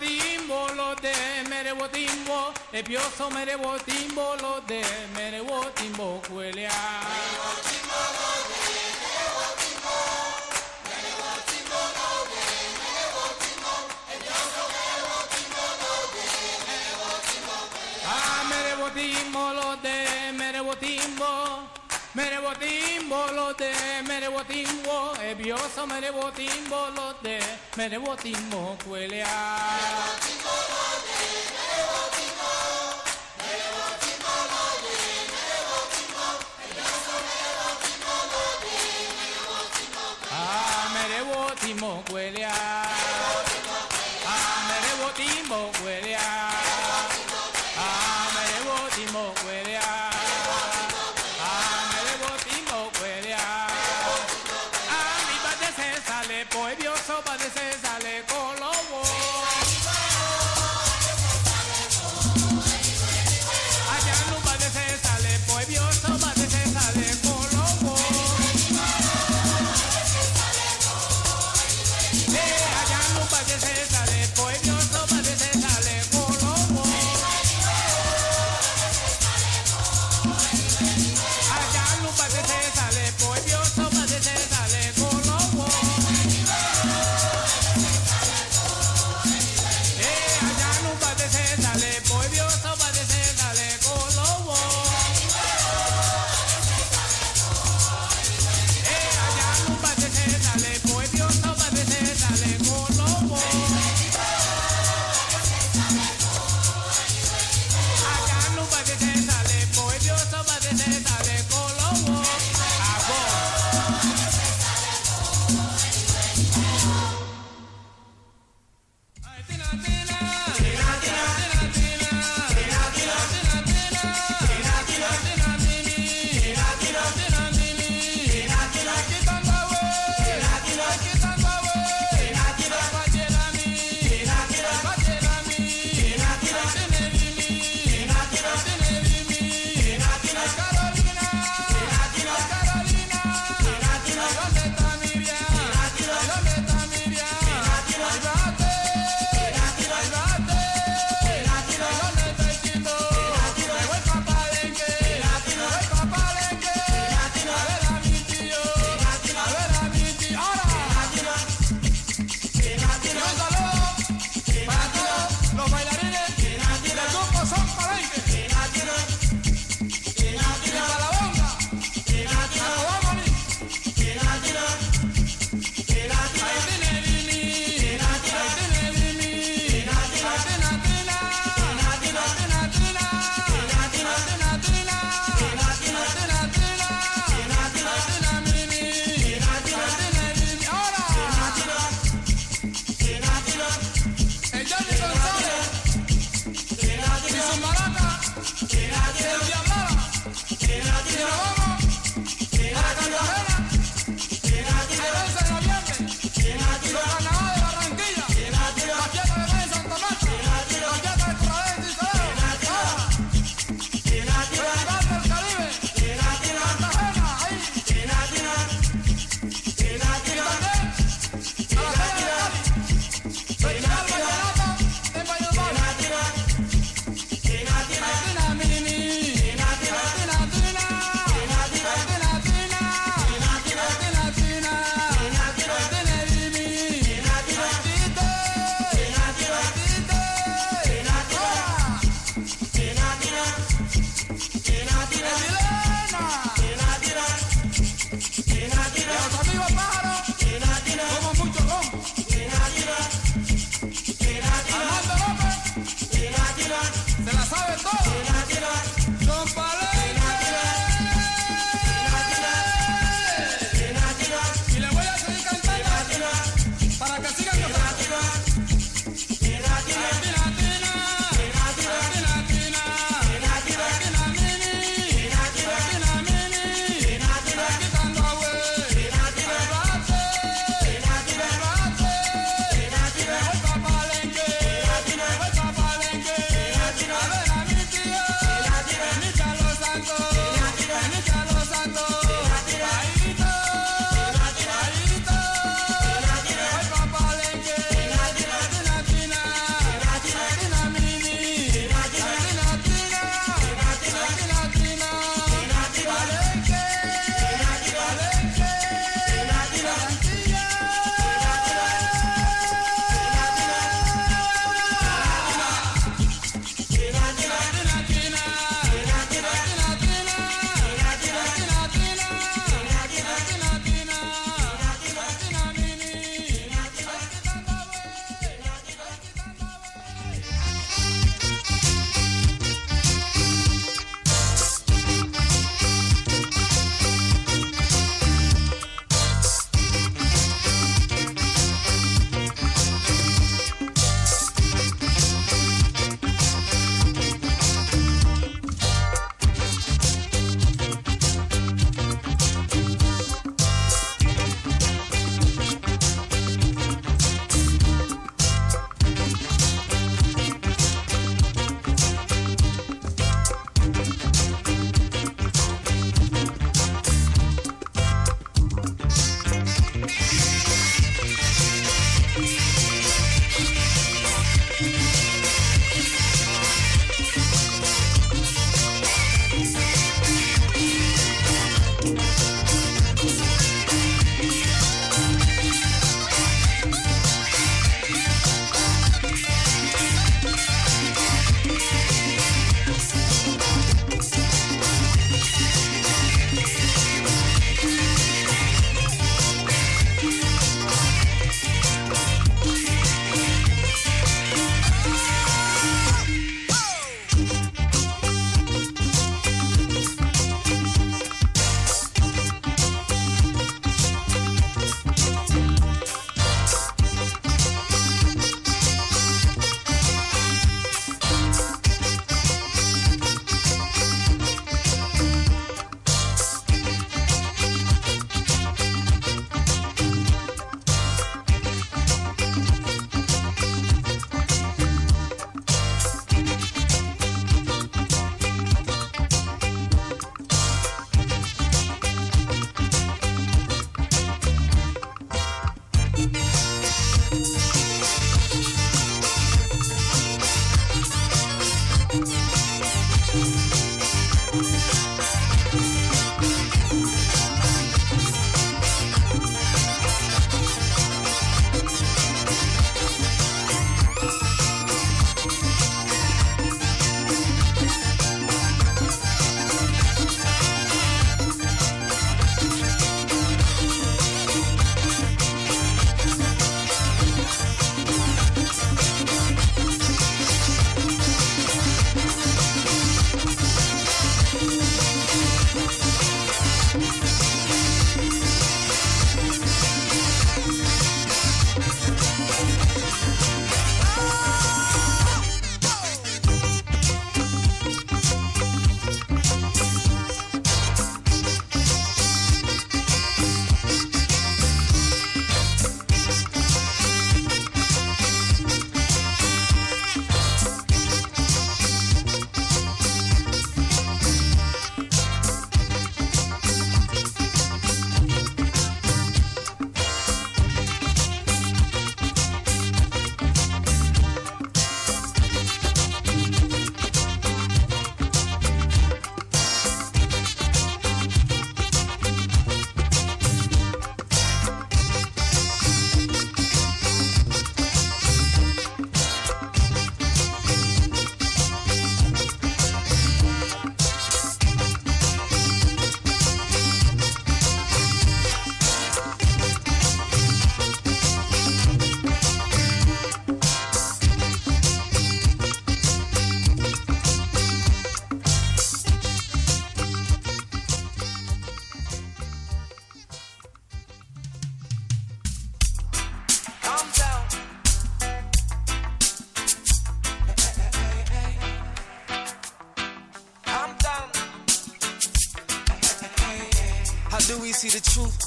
mere wo timbo lo de, mere wo timbo, e pioso mere wo timbo lo de, mere wo timbo mere wo timbo lo de, mere wo timbo, e pioso mere wo timbo lo de, mere wo timbo quelea.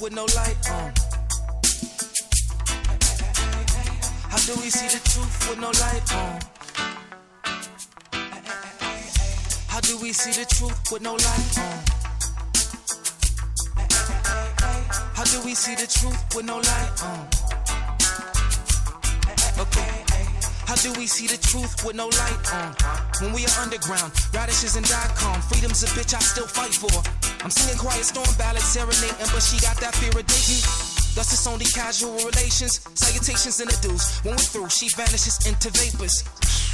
With no light on? How do we see the truth with no light on? How do we see the truth with no light on? How do we see the truth with no light on? Okay. How do we see the truth with no light on? When we are underground, radishes and dot-com, freedom's a bitch I still fight for. I'm singing quiet storm ballads, serenading, but she got that fear of dating. Thus it's only casual relations, salutations and dues. When we're through, she vanishes into vapors.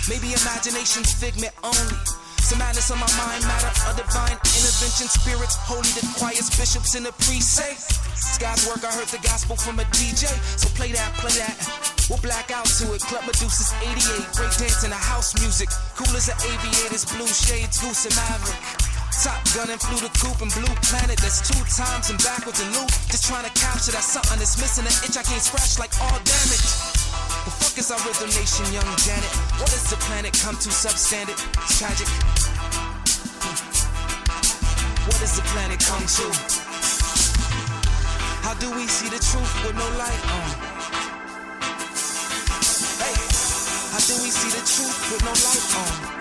Maybe imagination's figment only. Some madness on my mind, matter of divine intervention, spirits, holy, the choirs, bishops in the precinct. God's work, I heard the gospel from a DJ. So play that, play that. We'll black out to it. Club Medusa's 88. Break dance in the house music. Cool as the aviators, blue shades, goose and maverick. Top gun and flew the coop and blue planet. That's two times and backwards and loop. Just trying to capture that something that's missing an itch I can't scratch like all damage. The fuck is our rhythm nation, young Janet? What does the planet come to substandard? It's tragic. What does the planet come to? How do we see the truth with no light on? Hey, how do we see the truth with no light on?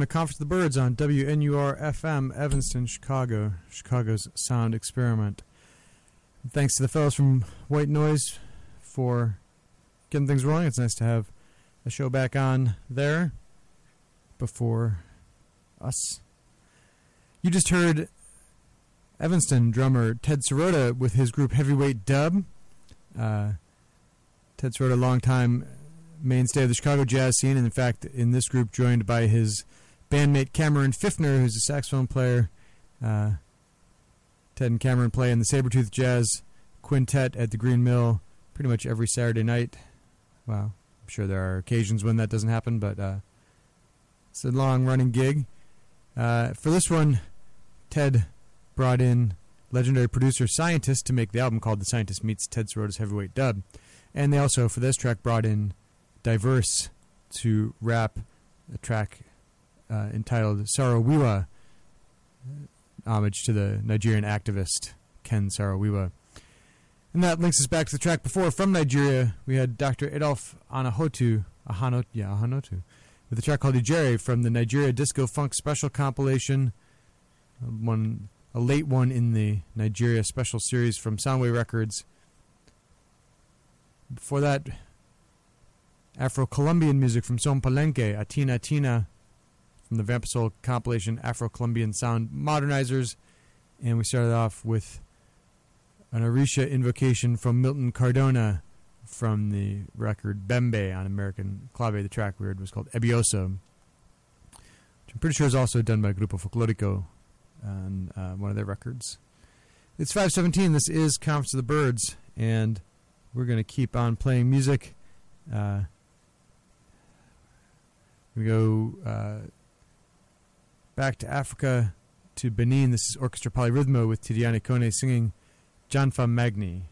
Welcome to Conference of the Birds on WNUR FM, Evanston, Chicago, Chicago's sound experiment. Thanks to the fellows from White Noise for getting things rolling. It's nice to have a show back on there before us. You just heard Evanston drummer Ted Sirota with his group Heavyweight Dub. Uh, Ted Sirota, longtime mainstay of the Chicago jazz scene, and in fact, in this group, joined by his bandmate Cameron Pfiffner, who's a saxophone player. Uh, Ted and Cameron play in the Sabretooth Jazz Quintet at the Green Mill pretty much every Saturday night. Well, I'm sure there are occasions when that doesn't happen, but uh, it's a long running gig. Uh, for this one, Ted brought in legendary producer Scientist to make the album called The Scientist Meets Ted Sirota's Heavyweight Dub. And they also, for this track, brought in Diverse to rap a track uh, entitled Saro-Wiwa, homage to the Nigerian activist Ken Saro-Wiwa. And that links us back to the track before from Nigeria. We had Dr. Adolf Anahotu, Ahano, yeah, Ahanotu, with a track called Ijere from the Nigeria Disco Funk Special compilation, uh, one a late one in the Nigeria Special series from Soundway Records. Before that, Afro Colombian music from Son Palenque, Atina Tina, from the Vampisoul compilation Afro Colombian Sound Modernizers. And we started off with an Orisha invocation from Milton Cardona from the record Bembe on American Clave. The track we heard was called Ebioso, which I'm pretty sure is also done by Grupo Folklorico on uh, one of their records. It's 517. This is Conference of the Birds, and we're going to keep on playing music. Uh, we go uh, back to Africa to Benin. This is Orchestra Poly-Rythmo with Tidiane Kone singing Djanfa Magni.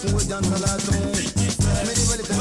Kuwait dans la tombe.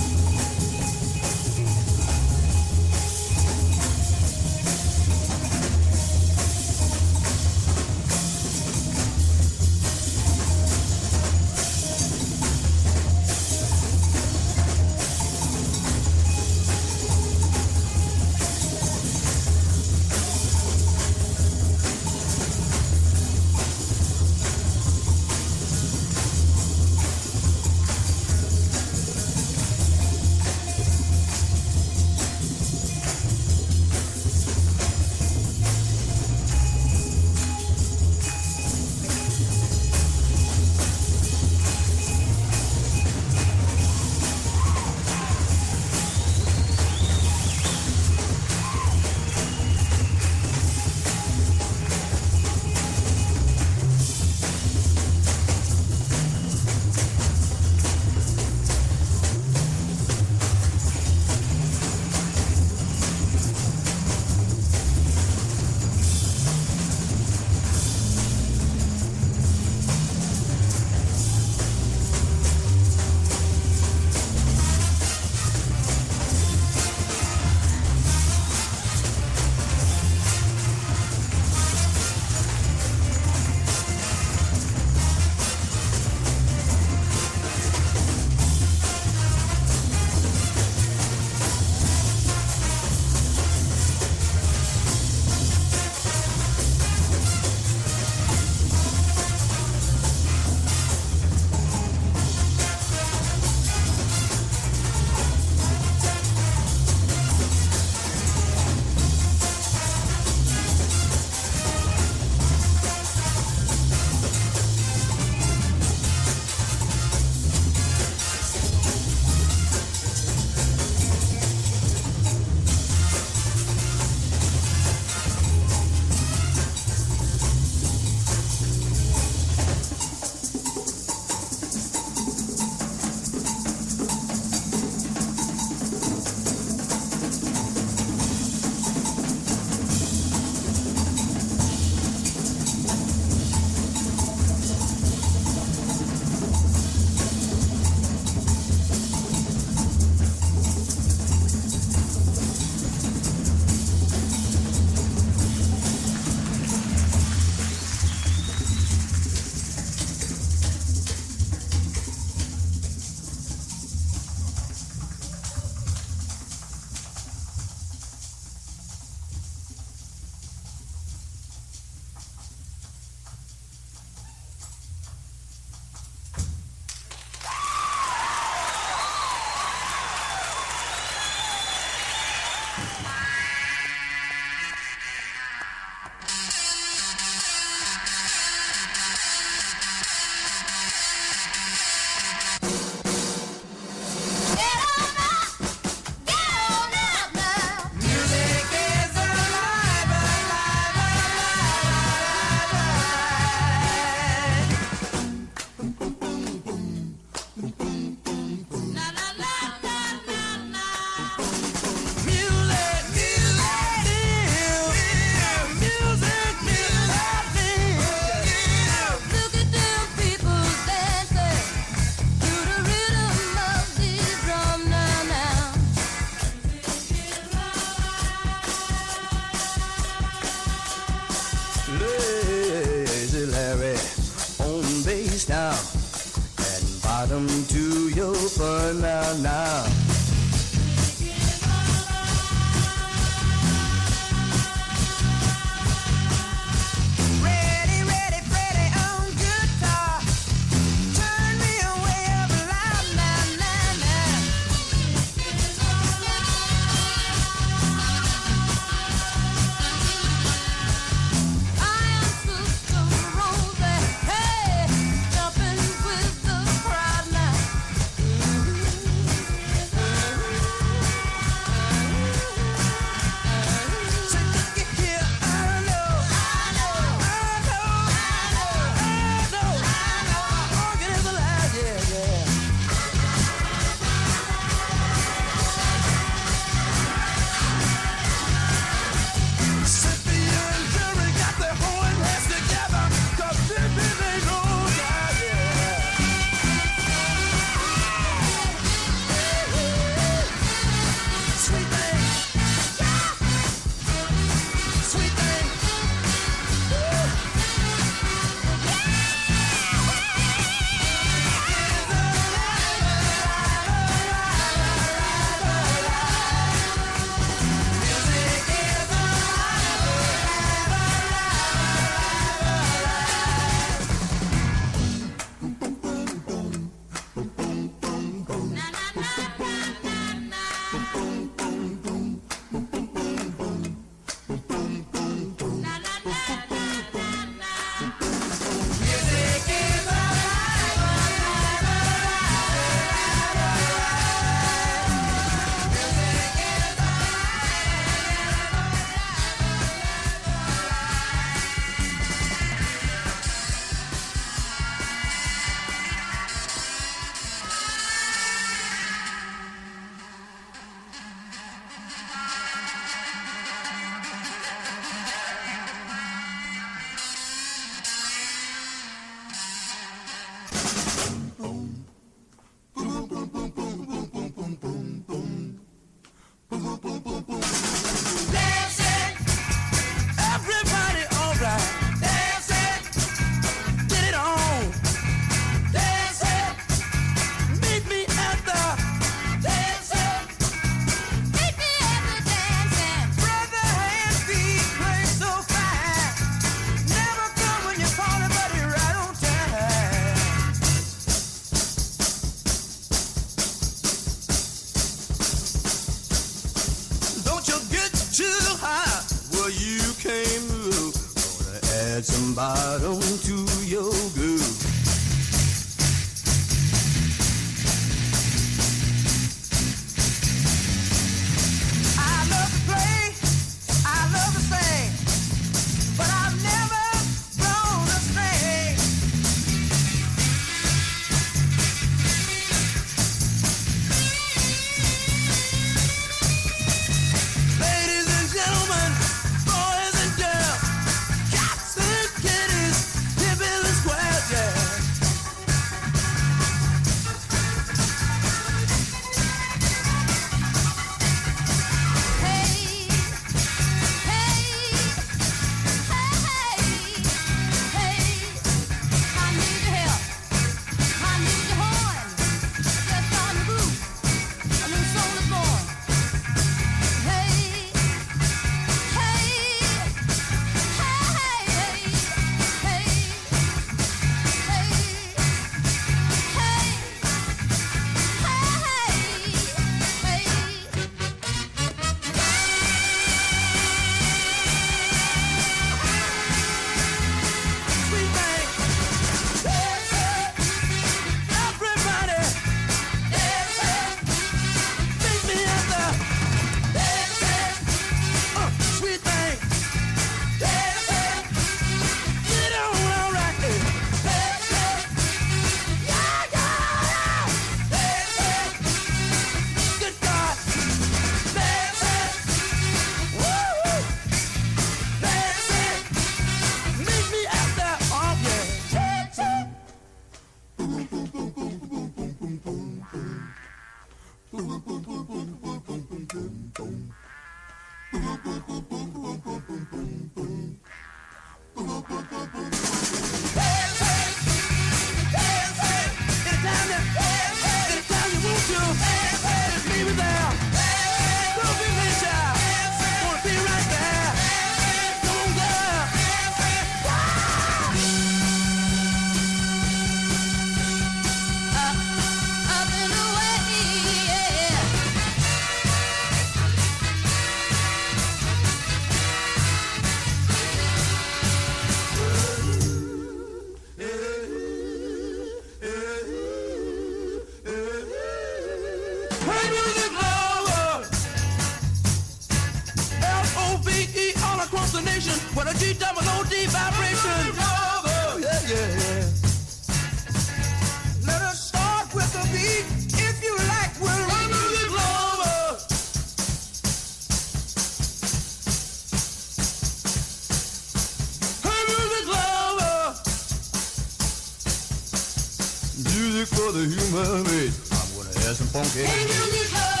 for the human race. I'm gonna have some funky. Hey, music,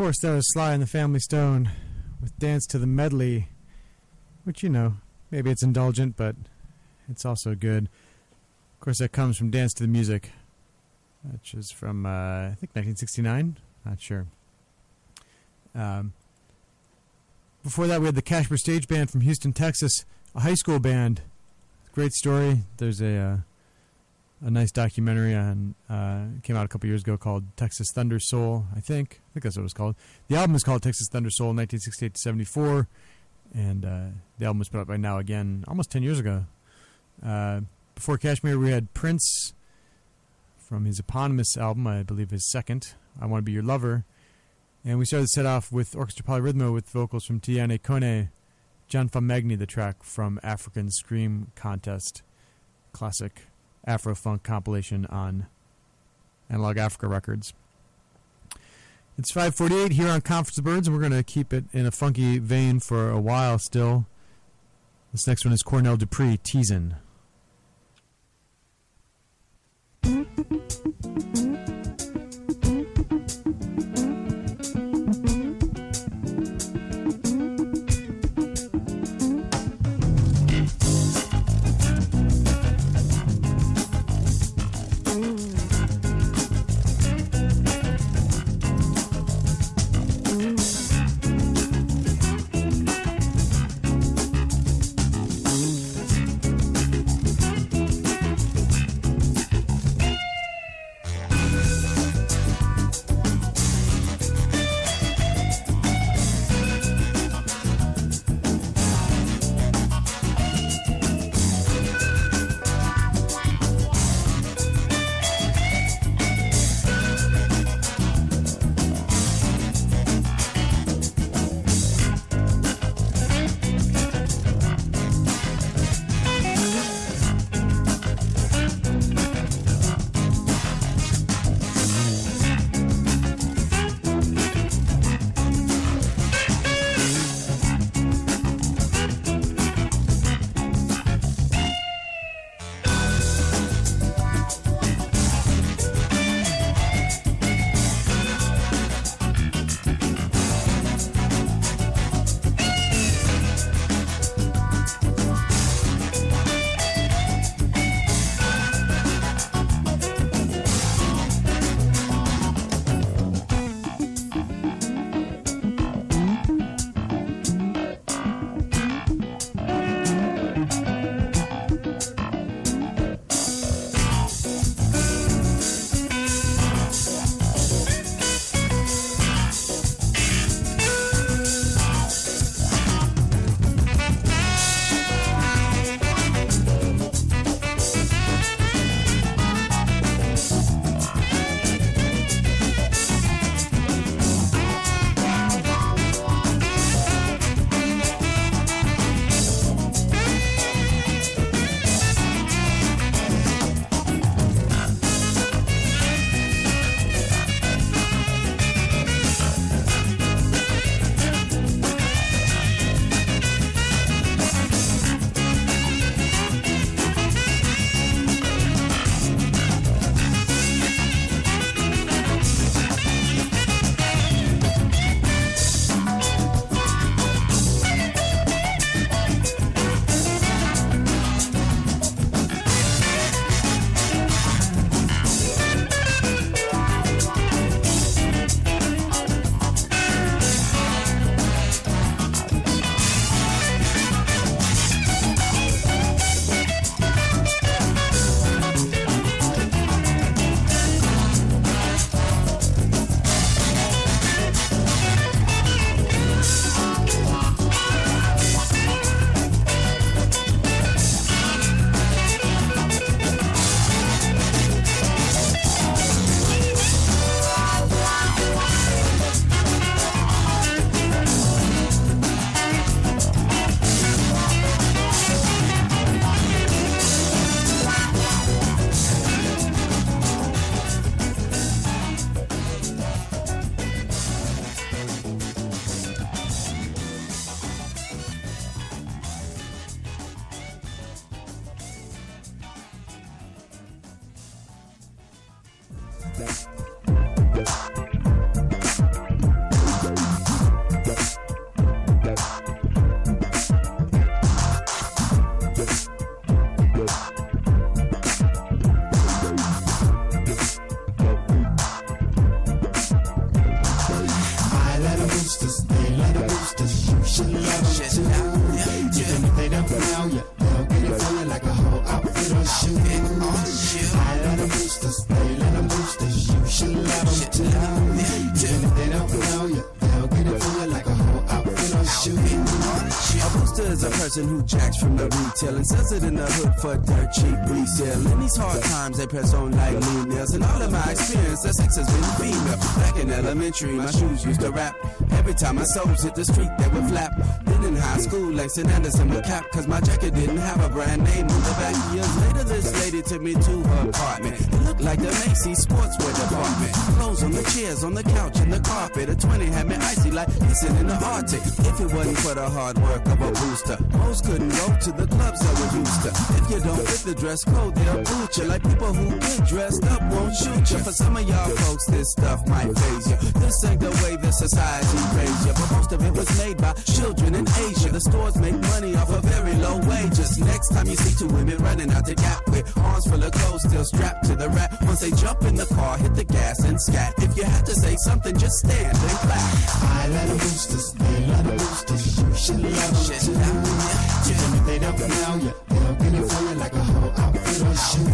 course, that was Sly and the Family Stone with Dance to the Medley, which, you know, maybe it's indulgent, but it's also good. Of course, that comes from Dance to the Music, which is from, uh, I think, 1969. Not sure. Um, before that, we had the Kashmere Stage Band from Houston, Texas, a high school band. Great story. There's a uh, a nice documentary on uh, came out a couple years ago called Texas Thunder Soul. I think I think that's what it was called. The album is called Texas Thunder Soul, 1968 to 74, and uh, the album was put out by Now-Again almost 10 years ago. Uh, before Kashmere, we had Prince from his eponymous album, I believe his second, I Want to Be Your Lover. And we started set off with Orchestra Poly-Rythmo with vocals from Tidiani Koné, Djanfa Magni, the track from African Scream Contest, classic Afro Funk compilation on Analog Africa Records. It's 5:48 here on Conference of Birds, and we're going to keep it in a funky vein for a while still. This next one is Cornell Dupree, Teasin'. Person who jacks from the retail and sells it in the hood for dirt cheap resale. In these hard times, they press on like lean nails. And all of my experience, that sex has been female. Back in elementary, my shoes used to rap. Every time my soles hit the street, they would flap. Then in high school, Langston Anderson would cap, cause my jacket didn't have a brand name on the back. Years later, this lady took me to her apartment. It looked like the Macy's sportswear department. Clothes on the chairs, on the couch, and the carpet. A 20 had me icy like pissing in the Arctic. If it wasn't for the hard work of a booster, most couldn't go to the clubs that would used to. If you don't fit the dress code, they'll boot you. Like people who get dressed up won't shoot you. For some of y'all folks, this stuff might phase you. This ain't the way the society raised you. But most of it was made by children in Asia. The stores make money off of very low wages. Next time you see two women running out the gap with arms full of clothes still strapped to the. Once they jump in the car, hit the gas and scat. If you have to say something, just stand and clap. I love the boosters, they love the boosters. You should love them too. Even if they don't know you, they'll get it for you like a whole outfit or shoe.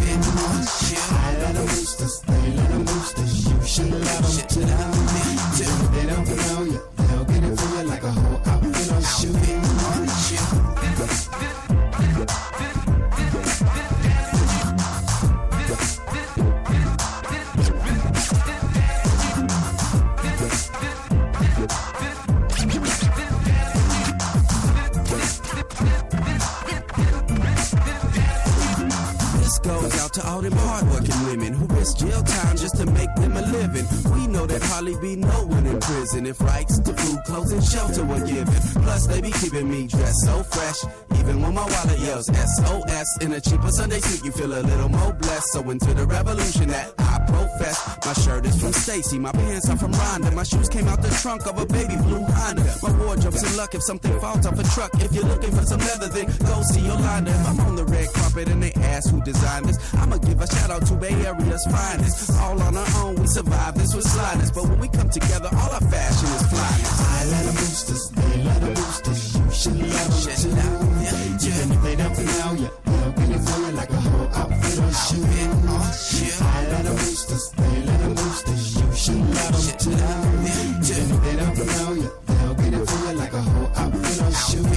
If rights to food, clothes, and shelter were given. Plus, they be keeping me dressed so fresh. Even when my wallet yells SOS in a cheaper Sunday suit, you feel a little more blessed. So into the revolution that I profess. My shirt is from Stacy, my pants are from Rhonda. My shoes came out the trunk of a baby blue Honda. My wardrobe's in luck if something falls off a truck. If you're looking for some leather, then go see Yolanda. If I'm on the red carpet and they ask who designed this, I'ma give a shout out to Bay Area's finest. All on our own, we survive this with slyness. But when we come together, all our fashion is flyness. I love the boosters, they love the boosters. You should love them too. Even if they don't know you, they'll for you like a whole outfit or shoe. I love the boosters, they love the boosters. You should love them too. Even if they don't know you, they'll for you like a whole outfit or shoe.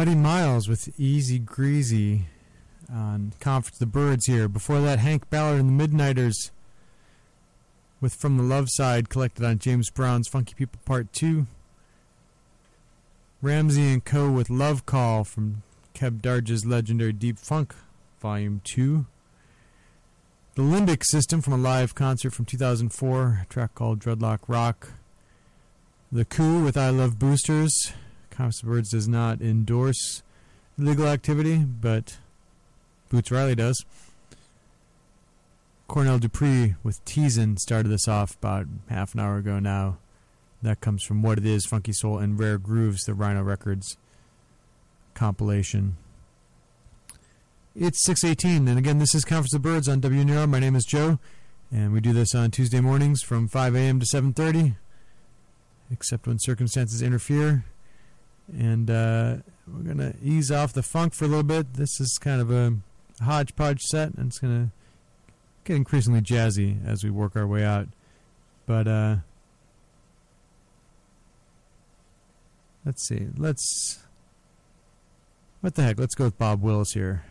Buddy Miles with Easy Greasy on Conference the Birds here. Before that, Hank Ballard and the Midnighters with From the Love Side collected on James Brown's Funky People Part 2. Ramsey and Co. with Love Call from Keb Darge's legendary Deep Funk Volume 2. The Limbic System from a live concert from 2004, a track called Dreadlock Rock. The Coup with I Love Boosters. Conference of Birds does not endorse illegal activity, but Boots Riley does. Cornell Dupree with Teasin started this off about half an hour ago now. That comes from What It Is, Funky Soul, and Rare Grooves, the Rhino Records compilation. It's 618, and again, this is Conference of Birds on WNUR. My name is Joe, and we do this on Tuesday mornings from 5 a.m. to 7.30, except when circumstances interfere. And uh, we're to ease off the funk for a little bit. This is kind of a hodgepodge set, and it's to get increasingly jazzy as we work our way out. But, uh, let's see. Let's... What the heck? Let's go with Bob Wills here.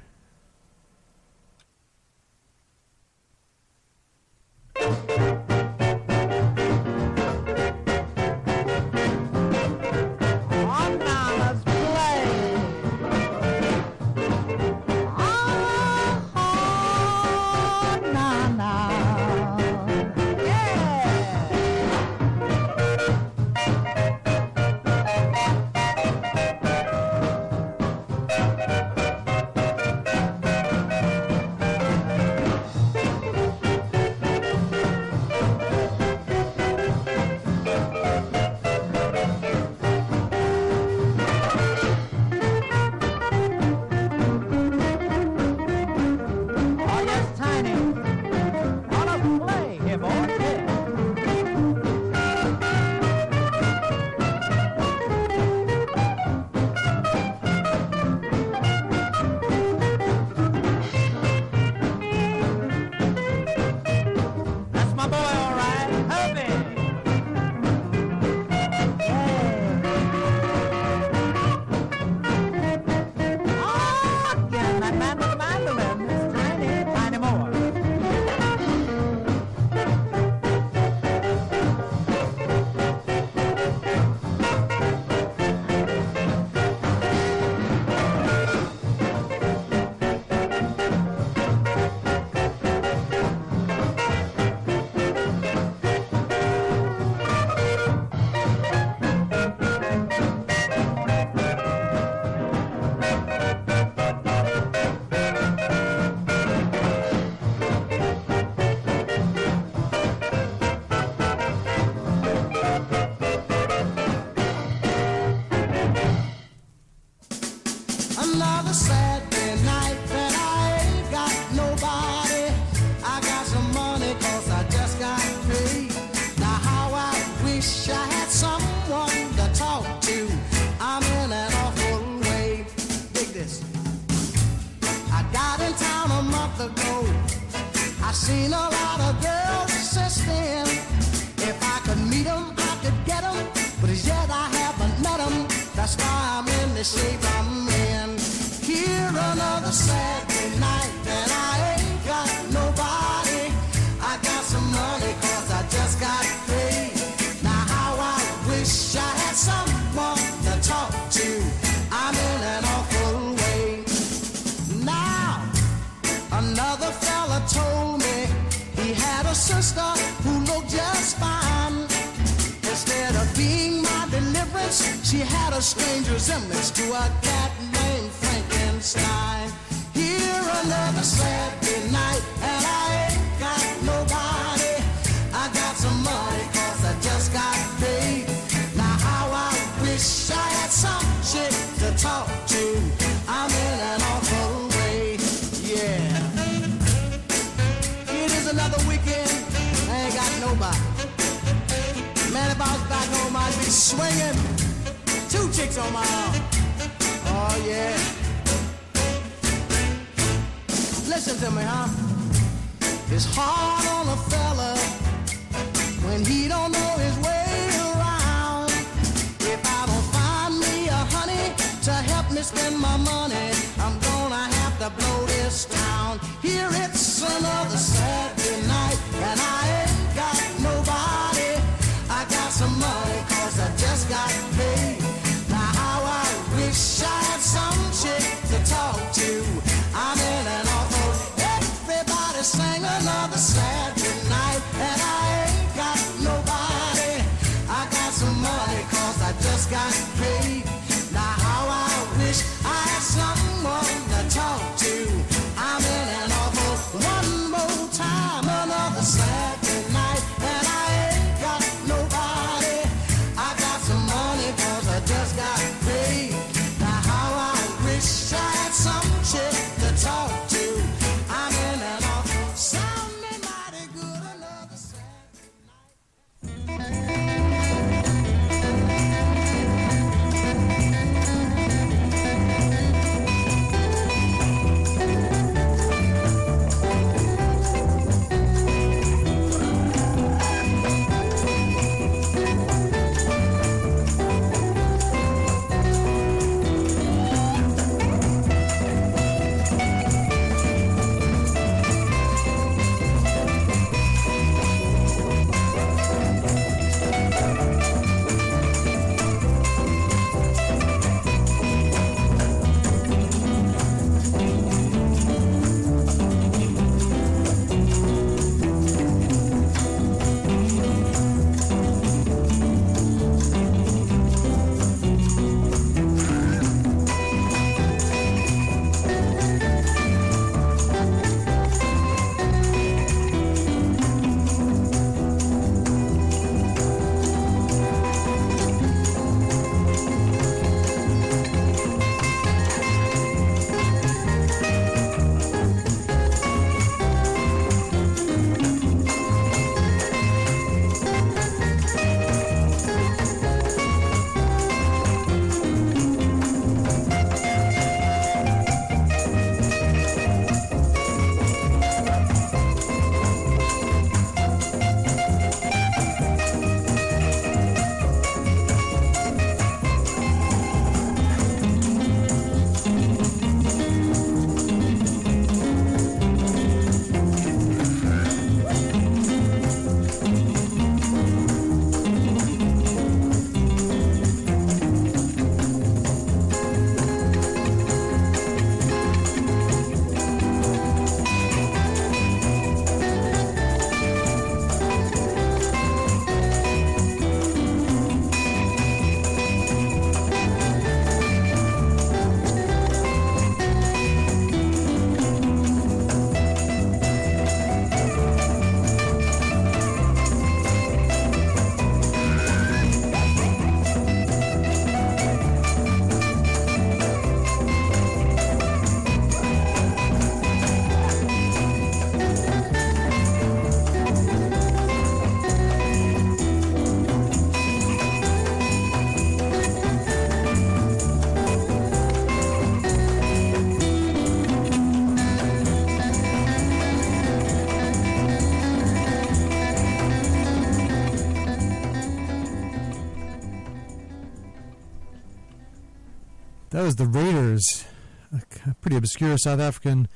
Was the Raiders, a pretty obscure South African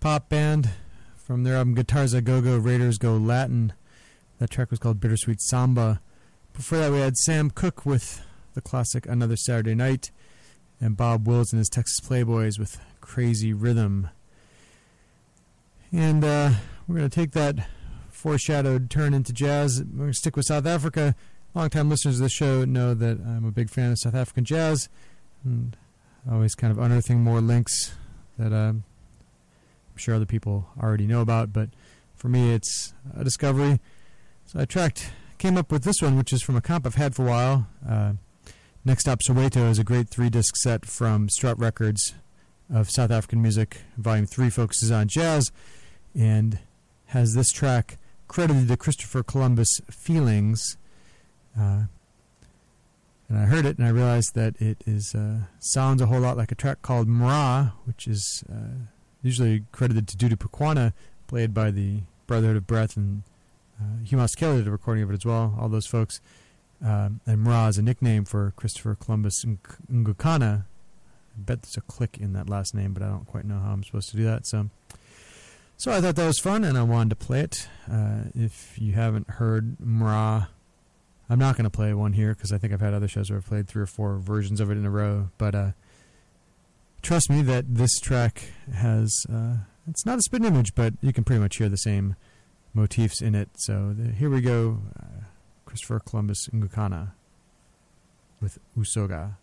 pop band from their album Guitars a Go Go Raiders Go Latin. That track was called Bittersweet Samba. Before that, we had Sam Cooke with the classic Another Saturday Night, and Bob Wills and his Texas Playboys with Crazy Rhythm. And uh, we're going to take that foreshadowed turn into jazz. We're going to stick with South Africa. Longtime listeners of the show know that I'm a big fan of South African jazz and always kind of unearthing more links that uh, I'm sure other people already know about. But for me, it's a discovery. So I tracked, came up with this one, which is from a comp I've had for a while. Uh, Next Stop Soweto is a great three disc set from Strut Records of South African music. Volume 3 focuses on jazz and has this track credited to Christopher Columbus Feelings. Uh, and I heard it and I realized that it is uh, sounds a whole lot like a track called Mra, which is uh, usually credited to Dudu Pukwana, played by the Brotherhood of Breath, and uh, Hugh Masekela did a recording of it as well. All those folks. Um, and Mra is a nickname for Christopher Columbus Ng- Ngukana, I bet there's a click in that last name, but I don't quite know how I'm supposed to do that. So, so I thought that was fun, and I wanted to play it. Uh, if you haven't heard Mra, I'm not going to play one here because I think I've had other shows where I've played three or four versions of it in a row. But uh, trust me that this track has uh, it's not a spitting image, but you can pretty much hear the same motifs in it. So the, here we go, uh, Christopher Columbus Ngukana with Usoga.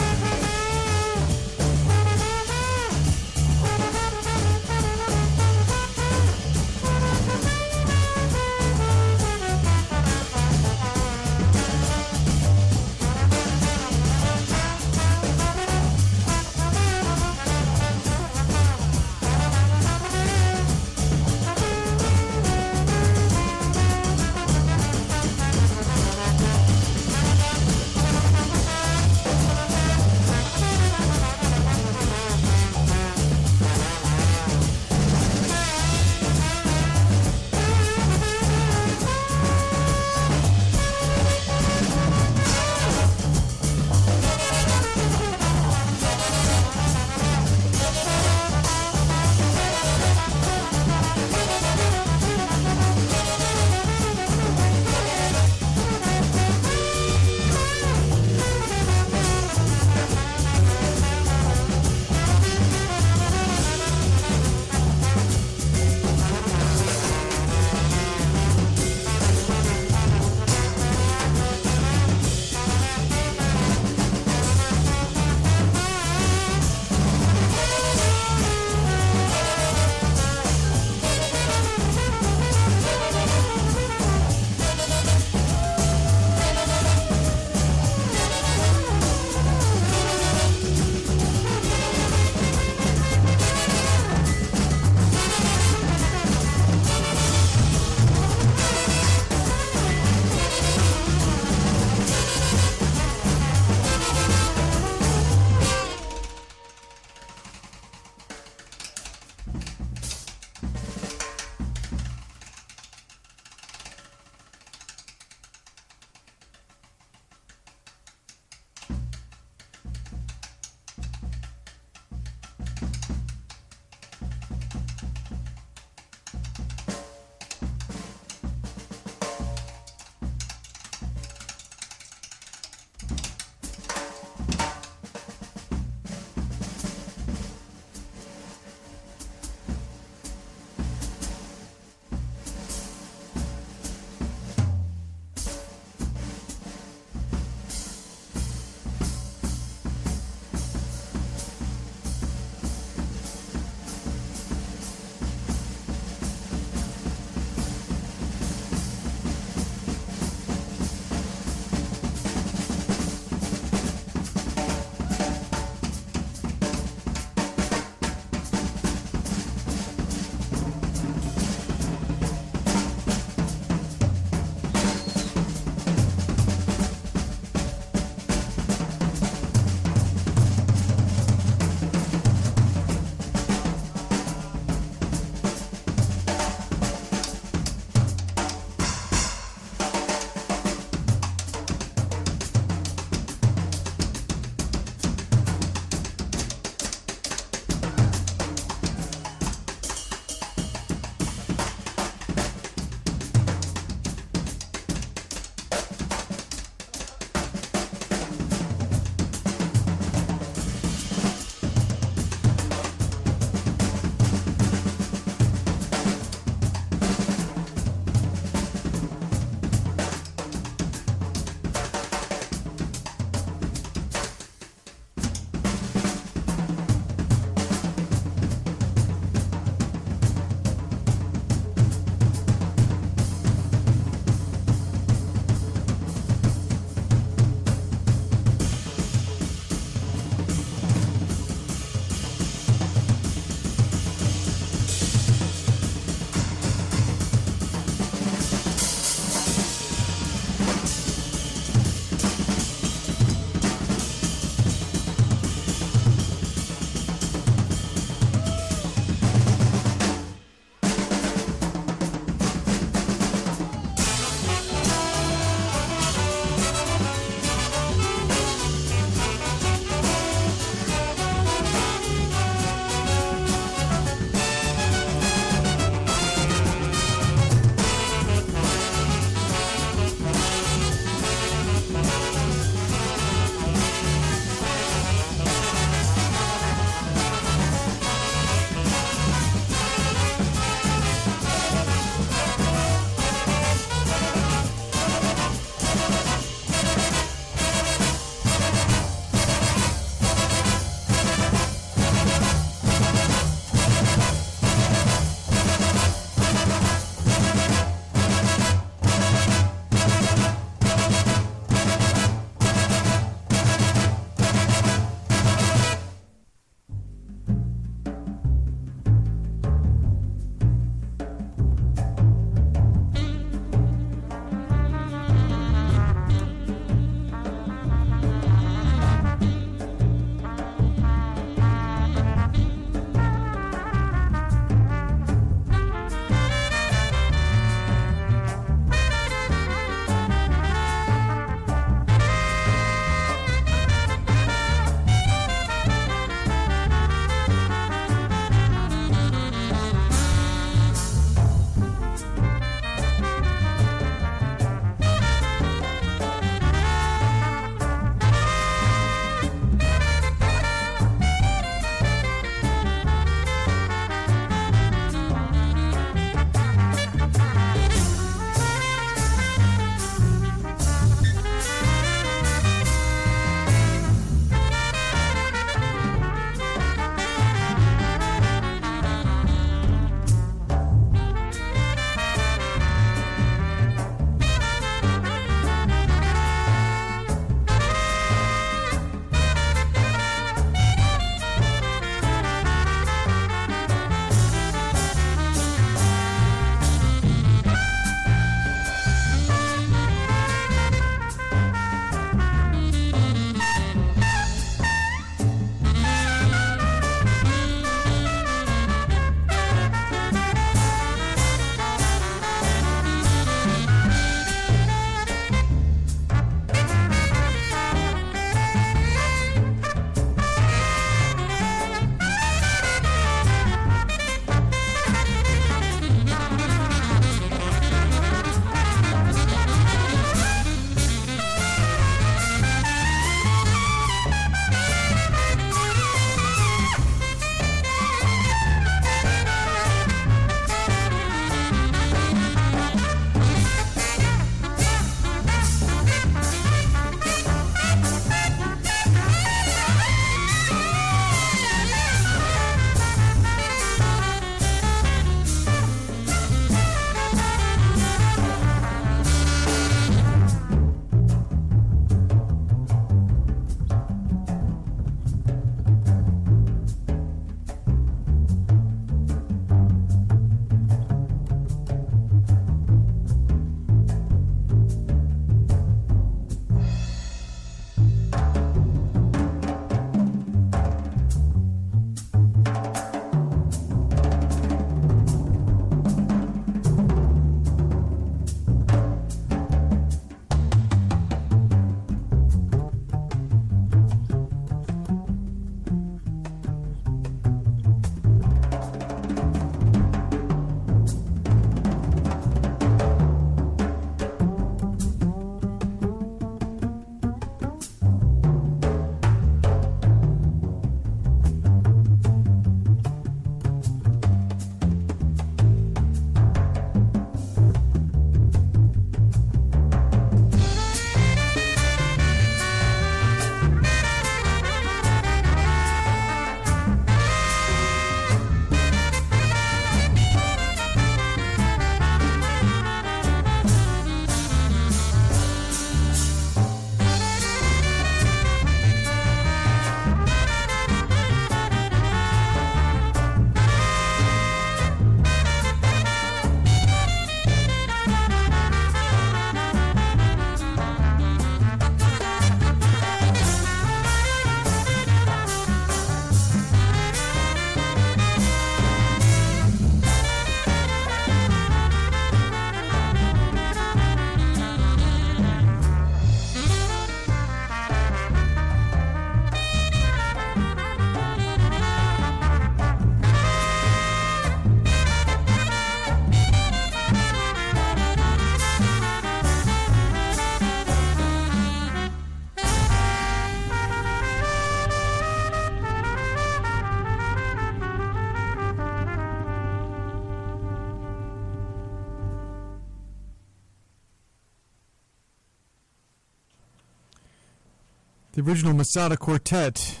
Original Masada Quartet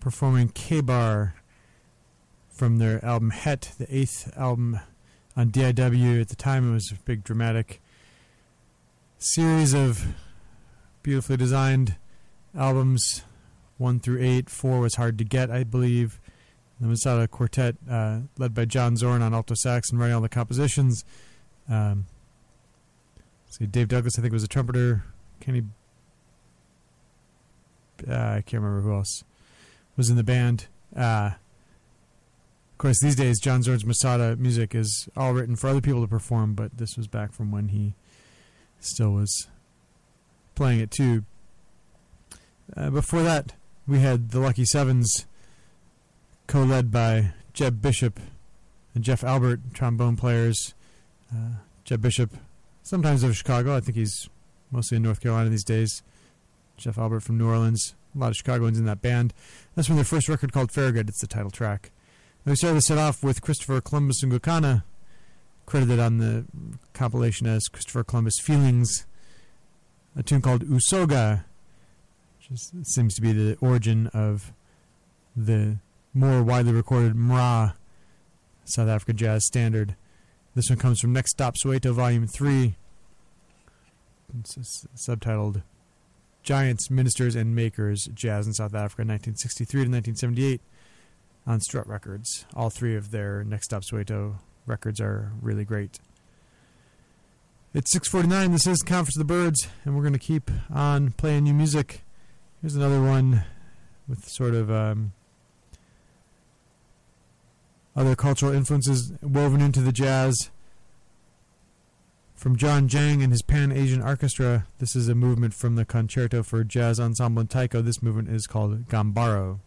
performing K-Bar from their album Het, the eighth album on DIW. At the time, it was a big dramatic series of beautifully designed albums, one through eight. Four was hard to get, I believe. The Masada Quartet, uh, led by John Zorn on alto sax and writing all the compositions. Um, see, Dave Douglas, I think, was a trumpeter. Kenny, uh, I can't remember who else was in the band. Uh, of course, these days, John Zorn's Masada music is all written for other people to perform, but this was back from when he still was playing it too. Uh, before that, we had the Lucky Sevens, co led by Jeb Bishop and Jeff Albert, trombone players. Uh, Jeb Bishop, sometimes of Chicago. I think he's mostly in North Carolina these days. Jeff Albert from New Orleans. A lot of Chicagoans in that band. That's from their first record called Farragut. It's the title track. And we started the set off with Christopher Columbus Ngcukana, credited on the compilation as Christopher Columbus Feelings, a tune called Usoga, which is, seems to be the origin of the more widely recorded Mra, South Africa jazz standard. This one comes from Next Stop Soweto, Volume 3. It's subtitled Giants, Ministers, and Makers Jazz in South Africa, 1963 to 1978, on Strut Records. All three of their Next Stop Soweto records are really great. It's 6:49. This is Conference of the Birds, and we're going to keep on playing new music. Here's another one with sort of um, other cultural influences woven into the jazz. From Jon Jang and his Pan Asian Arkestra, this is a movement from the Concerto for Jazz Ensemble in Taiko. This movement is called Gambaro.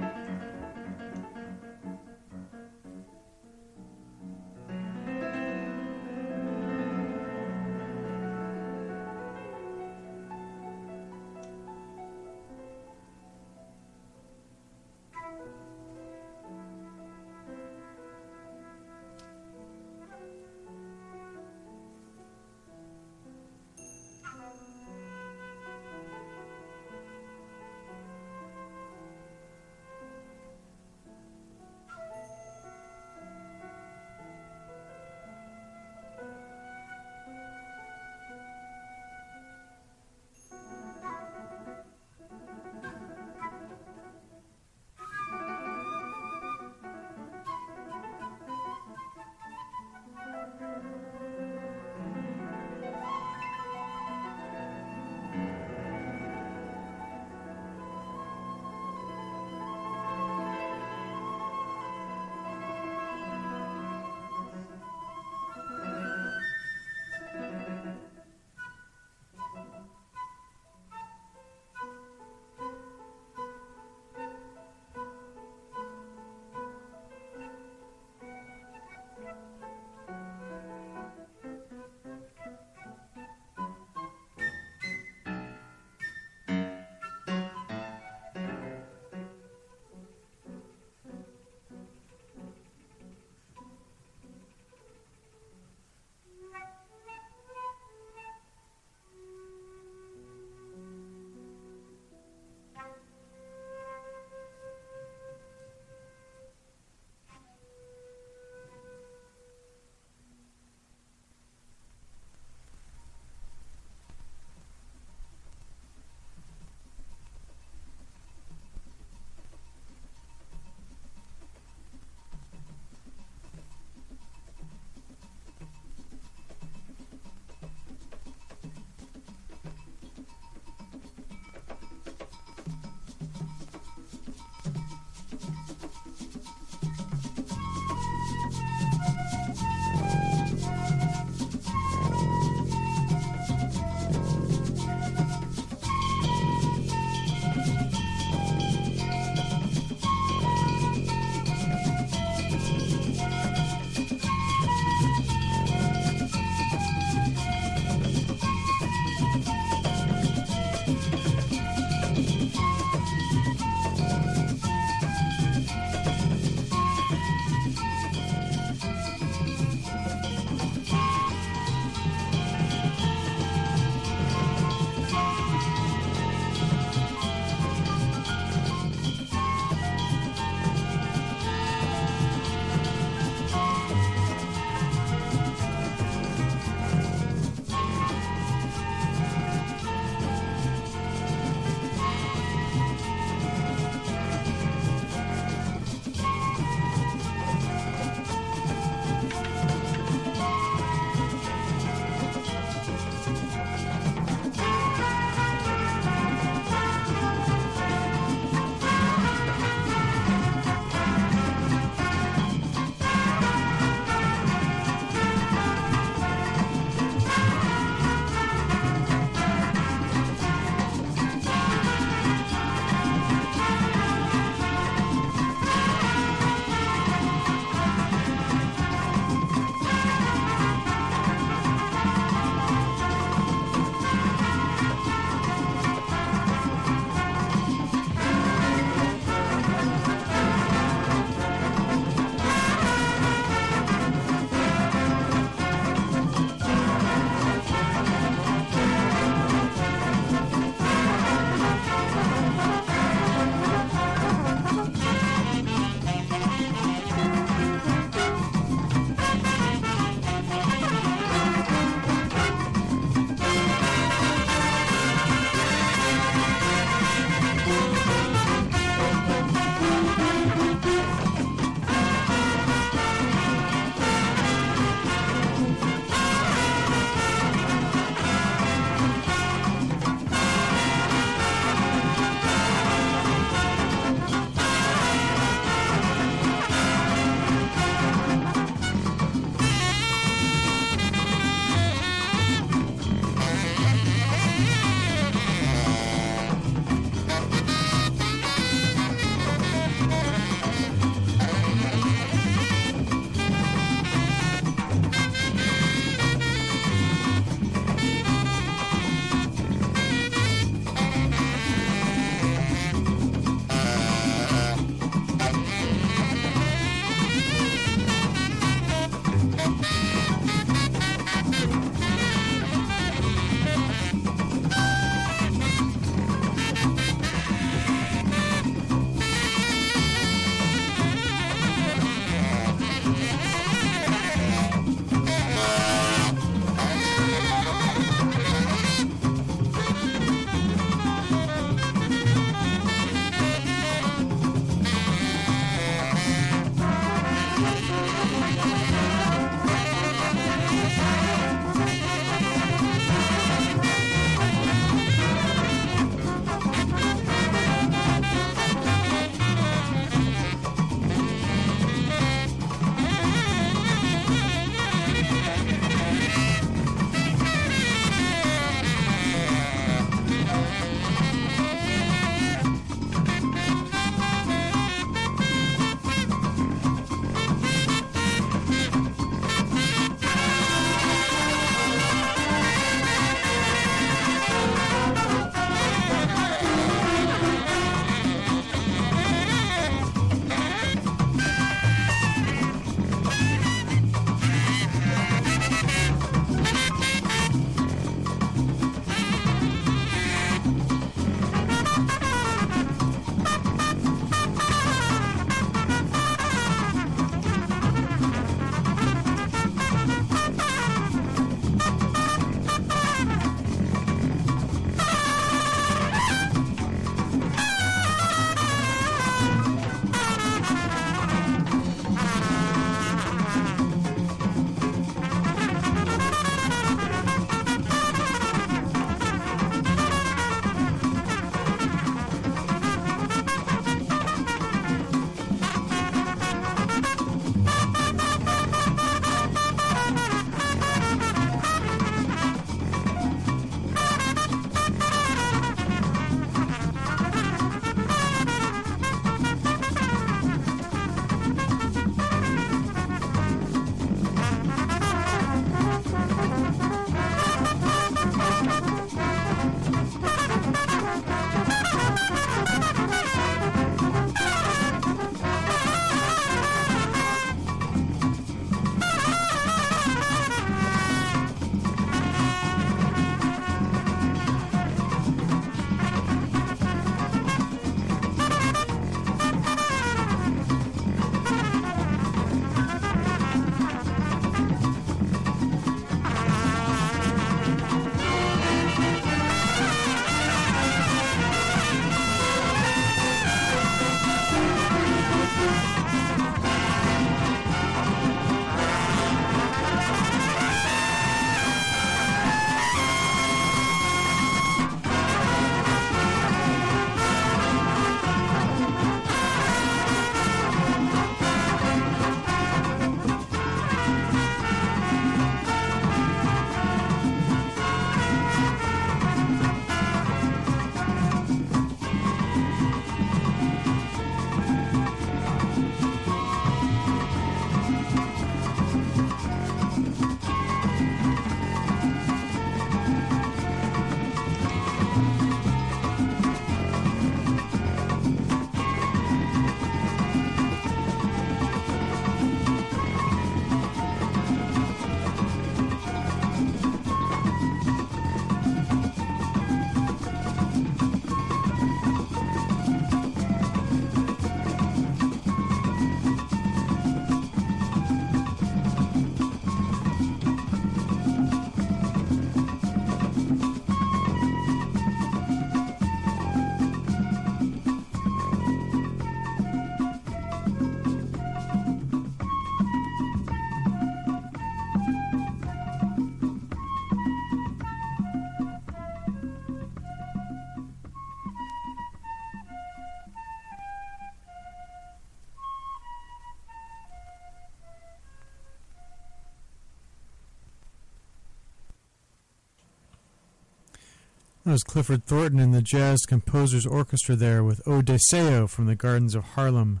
That was Clifford Thornton and the Jazz Composers Orchestra there with O Deseo from the Gardens of Harlem.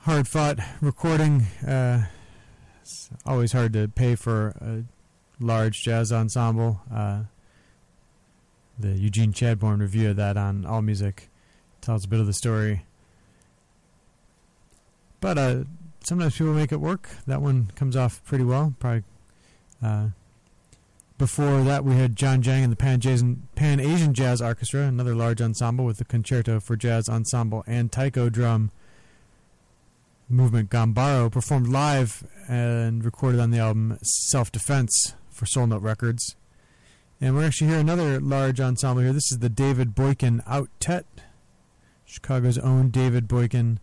Hard fought recording. Uh, it's always hard to pay for a large jazz ensemble. Uh, the Eugene Chadbourne review of that on All Music tells a bit of the story. But uh, sometimes people make it work. That one comes off pretty well. Probably. Uh, before that, we had Jon Jang and the Pan Asian, Jazz Orchestra, another large ensemble with the Concerto for Jazz Ensemble and taiko drum movement Gambaro, performed live and recorded on the album Self Defense for Soul Note Records. And we're actually here another large ensemble here. This is the David Boykin Outet, Chicago's own David Boykin.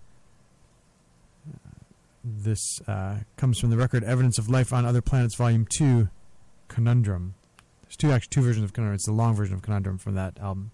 This uh, comes from the record Evidence of Life on Other Planets, Volume 2, Conundrum. There's two actually two versions of Conundrum. It's the long version of Conundrum from that album.